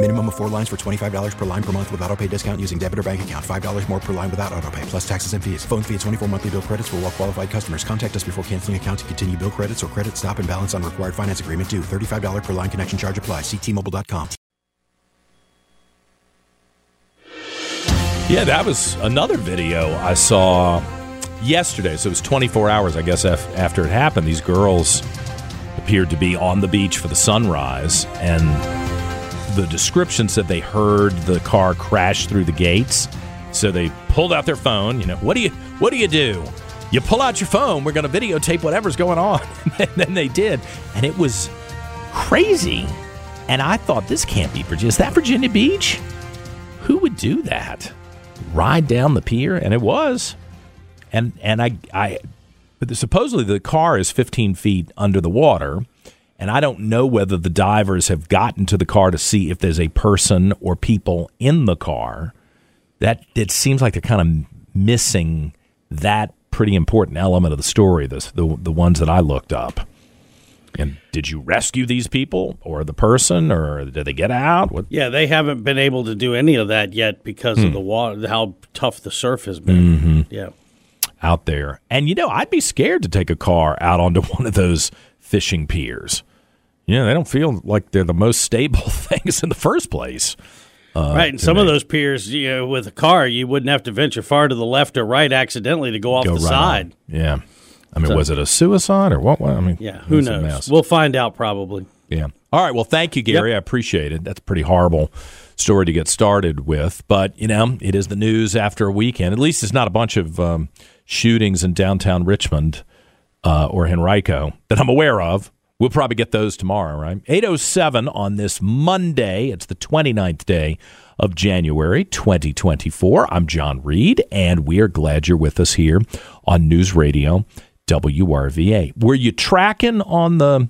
Minimum of four lines for $25 per line per month with auto pay discount using debit or bank account. $5 more per line without auto pay, plus taxes and fees. Phone fee at 24 monthly bill credits for all well qualified customers. Contact us before canceling account to continue bill credits or credit stop and balance on required finance agreement due. $35 per line connection charge apply. Ctmobile.com. Yeah, that was another video I saw yesterday. So it was 24 hours, I guess, after it happened. These girls appeared to be on the beach for the sunrise, and the description said they heard the car crash through the gates. So they pulled out their phone. You know, what do you what do you do? You pull out your phone. We're going to videotape whatever's going on. and then they did, and it was crazy. And I thought this can't be Virginia. Is that Virginia Beach? Who would do that? Ride down the pier, and it was. And and I I, but supposedly the car is 15 feet under the water. And I don't know whether the divers have gotten to the car to see if there's a person or people in the car. That it seems like they're kind of missing that pretty important element of the story. The the, the ones that I looked up. And did you rescue these people or the person, or did they get out? What? Yeah, they haven't been able to do any of that yet because Hmm. of the water, how tough the surf has been. Mm-hmm. Yeah. Out there. And you know, I'd be scared to take a car out onto one of those fishing piers. You know, they don't feel like they're the most stable things in the first place. Uh, right, and some of those piers, you know, with a car, you wouldn't have to venture far to the left or right accidentally to go off Go the right side. on. Yeah. I mean, So- was it a suicide or what? I mean, Yeah, who knows? We'll find out probably. Yeah. All right. Well, thank you, Gary. I appreciate it. That's a pretty horrible story to get started with, but you know, it is the news after a weekend. At least it's not a bunch of um, shootings in downtown Richmond uh, or Henrico that I'm aware of. We'll probably get those tomorrow, right? 807 on this Monday. It's the 29th day of January 2024. I'm John Reed, and we are glad you're with us here on News Radio WRVA. Were you tracking on the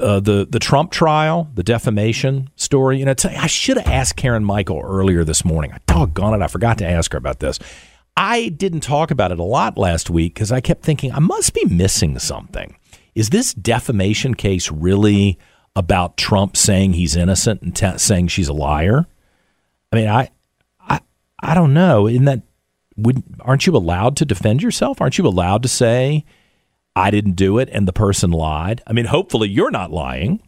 uh, the the Trump trial, the defamation story. You know, I should have asked Karen Michael earlier this morning. I doggone it, I forgot to ask her about this. I didn't talk about it a lot last week because I kept thinking I must be missing something. Is this defamation case really about Trump saying he's innocent and t- saying she's a liar? I mean, I, I, I don't know. In that, would aren't you allowed to defend yourself? Aren't you allowed to say? I didn't do it and the person lied. I mean, hopefully you're not lying,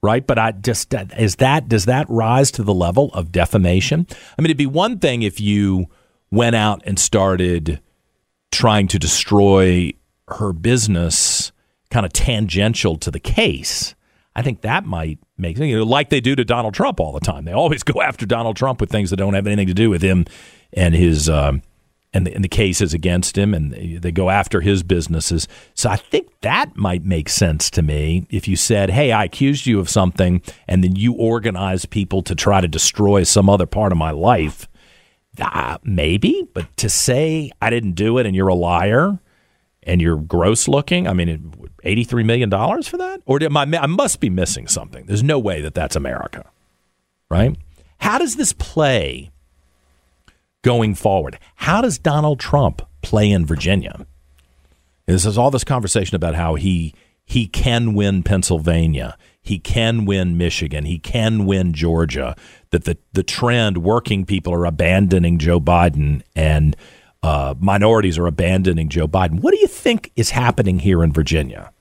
right? But I just is that does that rise to the level of defamation? I mean, it'd be one thing if you went out and started trying to destroy her business kind of tangential to the case. I think that might make you know, like they do to Donald Trump all the time. They always go after Donald Trump with things that don't have anything to do with him and his um, and the, and the cases against him, and they, they go after his businesses. So I think that might make sense to me if you said, "Hey, I accused you of something," and then you organize people to try to destroy some other part of my life. Uh, maybe, but to say I didn't do it and you're a liar and you're gross looking, I mean, eighty-three million dollars for that, or am I? I must be missing something. There's no way that that's America, right? How does this play? going forward. How does Donald Trump play in Virginia? This is all this conversation about how he he can win Pennsylvania, he can win Michigan, he can win Georgia. That the the trend, working people are abandoning Joe Biden and uh, minorities are abandoning Joe Biden. What do you think is happening here in Virginia?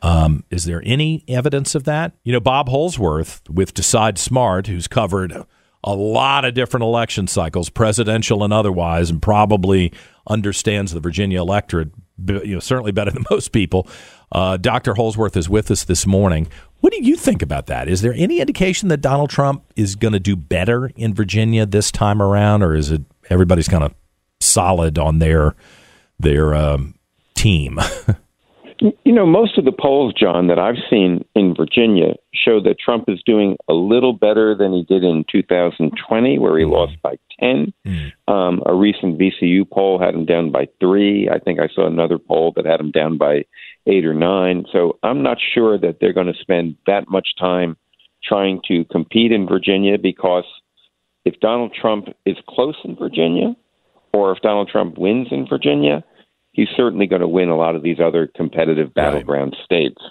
Um, is there any evidence of that? You know, Bob Holsworth with DecideSmart, who's covered a lot of different election cycles, presidential and otherwise, and probably understands the Virginia electorate you know, certainly better than most people. Uh, Dr. Holsworth is with us this morning. What do you think about that? Is there any indication that Donald Trump is going to do better in Virginia this time around, or is it everybody's kind of solid on their their um, team? You know, most of the polls, John, that I've seen in Virginia show that Trump is doing a little better than he did in 2020, where he mm. lost by 10. Mm. Um, a recent VCU poll had him down by three. I think I saw another poll that had him down by eight or nine. So I'm not sure that they're going to spend that much time trying to compete in Virginia because if Donald Trump is close in Virginia, or if Donald Trump wins in Virginia, he's certainly going to win a lot of these other competitive battleground right. states.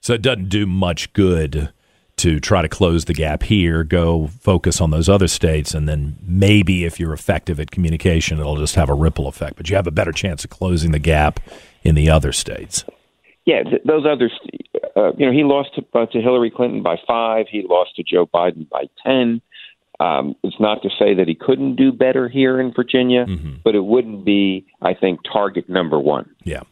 So it doesn't do much good to try to close the gap here, go focus on those other states, and then maybe if you're effective at communication, it'll just have a ripple effect. But you have a better chance of closing the gap in the other states. Yeah, those others, uh, you know, he lost to, uh, to Hillary Clinton by five. He lost to Joe Biden by 10. Um, it's not to say that he couldn't do better here in Virginia, mm-hmm. but it wouldn't be, I think, target number one. Yeah.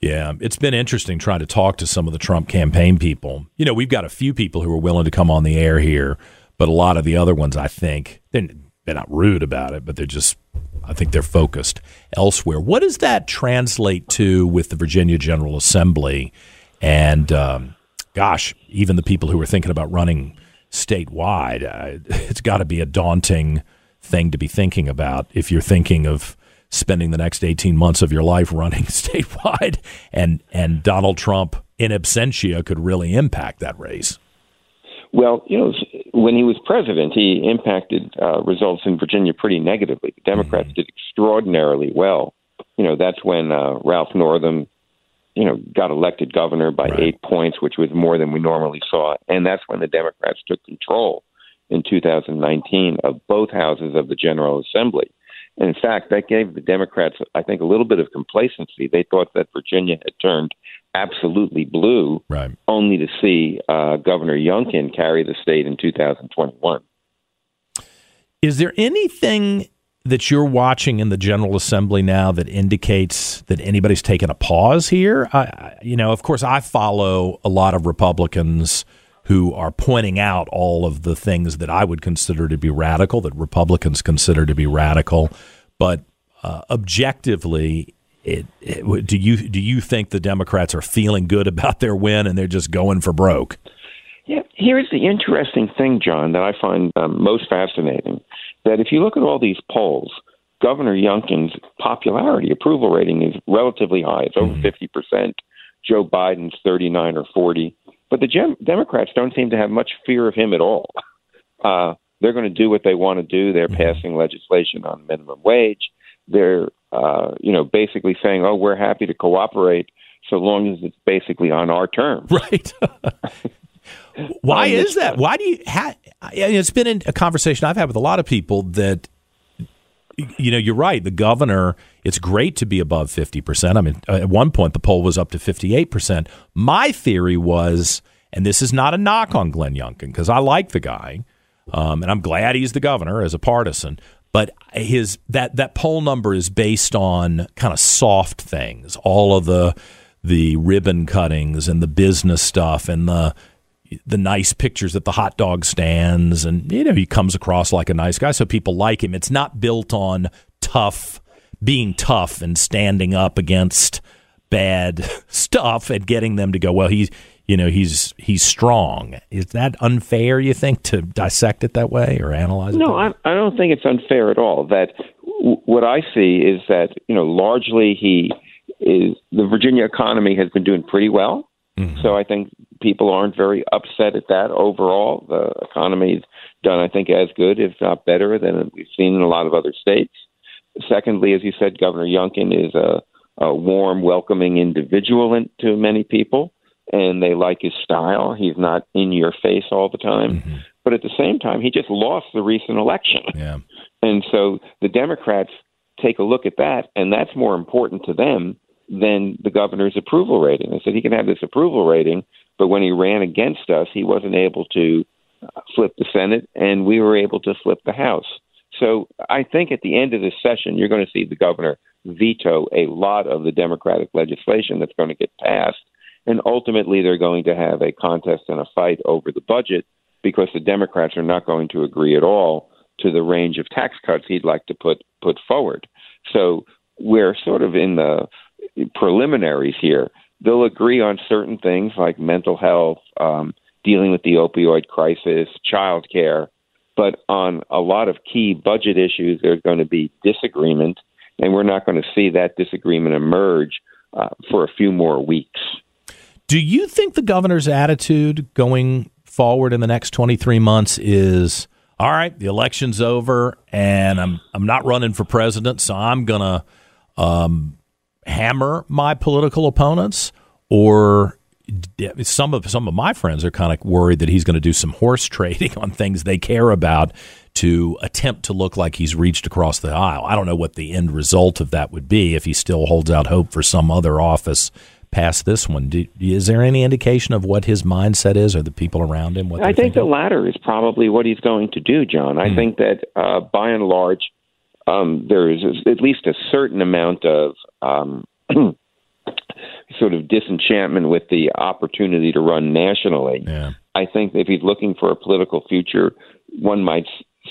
Yeah, it's been interesting trying to talk to some of the Trump campaign people. You know, we've got a few people who are willing to come on the air here, but a lot of the other ones, I think, they're, they're not rude about it, but they're just, I think they're focused elsewhere. What does that translate to with the Virginia General Assembly? And um, gosh, even the people who are thinking about running statewide. Uh, it's got to be a daunting thing to be thinking about if you're thinking of spending the next 18 months of your life running statewide and and Donald Trump in absentia could really impact that race. Well, you know, when he was president, he impacted uh, results in Virginia pretty negatively. The Democrats mm-hmm. did extraordinarily well. You know, that's when uh, Ralph Northam you know, got elected governor by right. eight points, which was more than we normally saw. And that's when the Democrats took control in 2019 of both houses of the General Assembly. And in fact, that gave the Democrats, I think, a little bit of complacency. They thought that Virginia had turned absolutely blue, right. only to see uh, Governor Youngkin carry the state in 2021. Is there anything that you're watching in the General Assembly now that indicates that anybody's taken a pause here? I, you know, of course, I follow a lot of Republicans who are pointing out all of the things that I would consider to be radical, that Republicans consider to be radical. But uh, objectively, it, it, do you do you think the Democrats are feeling good about their win and they're just going for broke? Yeah, here's the interesting thing, John, that I find um, most fascinating that if you look at all these polls, Governor Youngkin's popularity approval rating is relatively high. It's over mm-hmm. 50%. Joe Biden's 39 or 40. But the Gem- Democrats don't seem to have much fear of him at all. Uh, they're going to do what they want to do. They're mm-hmm. passing legislation on minimum wage. They're, uh, you know, basically saying, "Oh, we're happy to cooperate so long as it's basically on our terms." Right. Why um, is that? Why do you? Ha- it's been a conversation I've had with a lot of people that you know, you're right. The governor, it's great to be above 50%. I mean, at one point, the poll was up to 58%. My theory was, and this is not a knock on Glenn Youngkin, because I like the guy, um, and I'm glad he's the governor as a partisan. But his that that poll number is based on kind of soft things, all of the the ribbon cuttings and the business stuff and the the nice pictures at the hot dog stands, and you know he comes across like a nice guy, so people like him. It's not built on tough, being tough and standing up against bad stuff and getting them to go. Well, he's you know he's he's strong. Is that unfair? You think to dissect it that way or analyze it? No, I, I don't think it's unfair at all. That w- what I see is that you know largely he is the Virginia economy has been doing pretty well. Mm-hmm. So I think people aren't very upset at that overall. The economy's done, I think, as good, if not better, than we've seen in a lot of other states. Secondly, as you said, Governor Youngkin is a, a warm, welcoming individual in, to many people, and they like his style. He's not in your face all the time. Mm-hmm. But at the same time, he just lost the recent election. Yeah. And so the Democrats take a look at that, and that's more important to them than the governor's approval rating. They said he can have this approval rating, but when he ran against us, he wasn't able to flip the Senate, and we were able to flip the House. So I think at the end of this session, you're going to see the governor veto a lot of the Democratic legislation that's going to get passed. And ultimately, they're going to have a contest and a fight over the budget because the Democrats are not going to agree at all to the range of tax cuts he'd like to put put forward. So we're sort of in the preliminaries here. They'll agree on certain things like mental health, um, dealing with the opioid crisis, child care, but on a lot of key budget issues, there's going to be disagreement, and we're not going to see that disagreement emerge uh, for a few more weeks. Do you think the governor's attitude going forward in the next 23 months is all right, the election's over and I'm I'm not running for president, so I'm going to um, hammer my political opponents or some of some of my friends are kind of worried that he's going to do some horse trading on things they care about to attempt to look like he's reached across the aisle. I don't know what the end result of that would be if he still holds out hope for some other office past this one. Do, is there any indication of what his mindset is, or the people around him? What I think thinking? the latter is probably what he's going to do, John. I mm. think that uh, by and large, um, there is at least a certain amount of um, sort of disenchantment with the opportunity to run nationally. Yeah. I think if he's looking for a political future, one might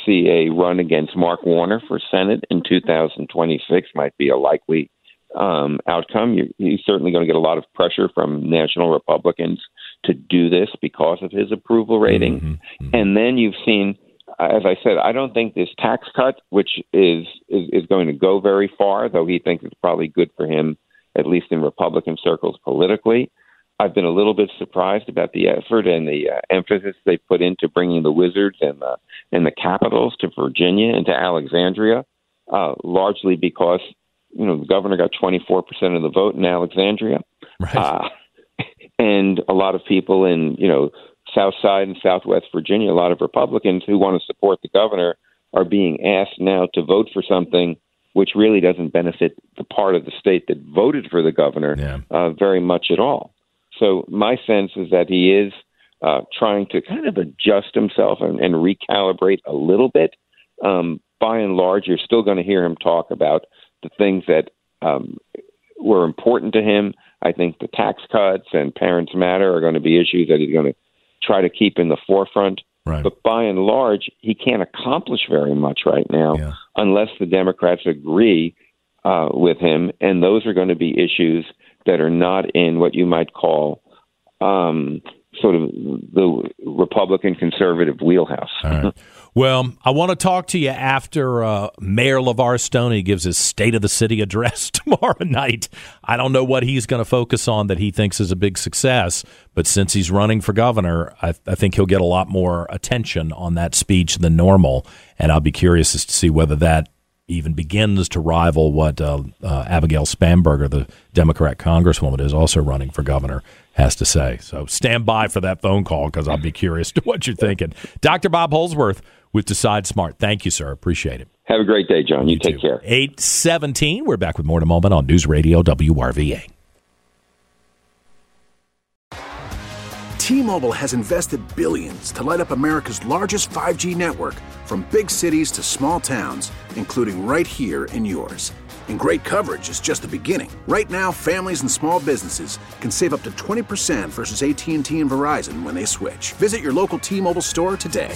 see a run against Mark Warner for Senate in 2026 might be a likely um, outcome. You, he's certainly going to get a lot of pressure from national Republicans to do this because of his approval rating. Mm-hmm, mm-hmm. And then you've seen, as I said, I don't think this tax cut, which is, is is going to go very far, though he thinks it's probably good for him, at least in Republican circles politically. I've been a little bit surprised about the effort and the uh, emphasis they put into bringing the Wizards and the and the Capitals to Virginia and to Alexandria, uh, largely because you know, the governor got 24% of the vote in Alexandria. Right. Uh, and a lot of people in, you know, South Side and Southwest Virginia, a lot of Republicans who want to support the governor are being asked now to vote for something which really doesn't benefit the part of the state that voted for the governor yeah. uh, very much at all. So my sense is that he is uh, trying to kind of adjust himself and, and recalibrate a little bit. Um, by and large, you're still going to hear him talk about the things that um, were important to him. I think the tax cuts and Parents Matter are going to be issues that he's going to try to keep in the forefront. Right. But by and large, he can't accomplish very much right now yeah. unless the Democrats agree uh, with him, and those are going to be issues that are not in what you might call um, sort of the Republican conservative wheelhouse. All right. Well, I want to talk to you after uh, Mayor LeVar Stoney gives his State of the City address tomorrow night. I don't know what he's going to focus on that he thinks is a big success, but since he's running for governor, I, I, think he'll get a lot more attention on that speech than normal. And I'll be curious as to see whether that even begins to rival what uh, uh, Abigail Spanberger, the Democrat congresswoman, is also running for governor has to say. So stand by for that phone call because I'll be curious to what you're thinking. Dr. Bob Holsworth with DecideSmart. Thank you, sir. Appreciate it. Have a great day, John. You, you take too. care. 817. We're back with more in a moment on News Radio WRVA. T-Mobile has invested billions to light up America's largest 5G network from big cities to small towns, including right here in yours. And great coverage is just the beginning. Right now, families and small businesses can save up to 20% versus AT&T and Verizon when they switch. Visit your local T-Mobile store today.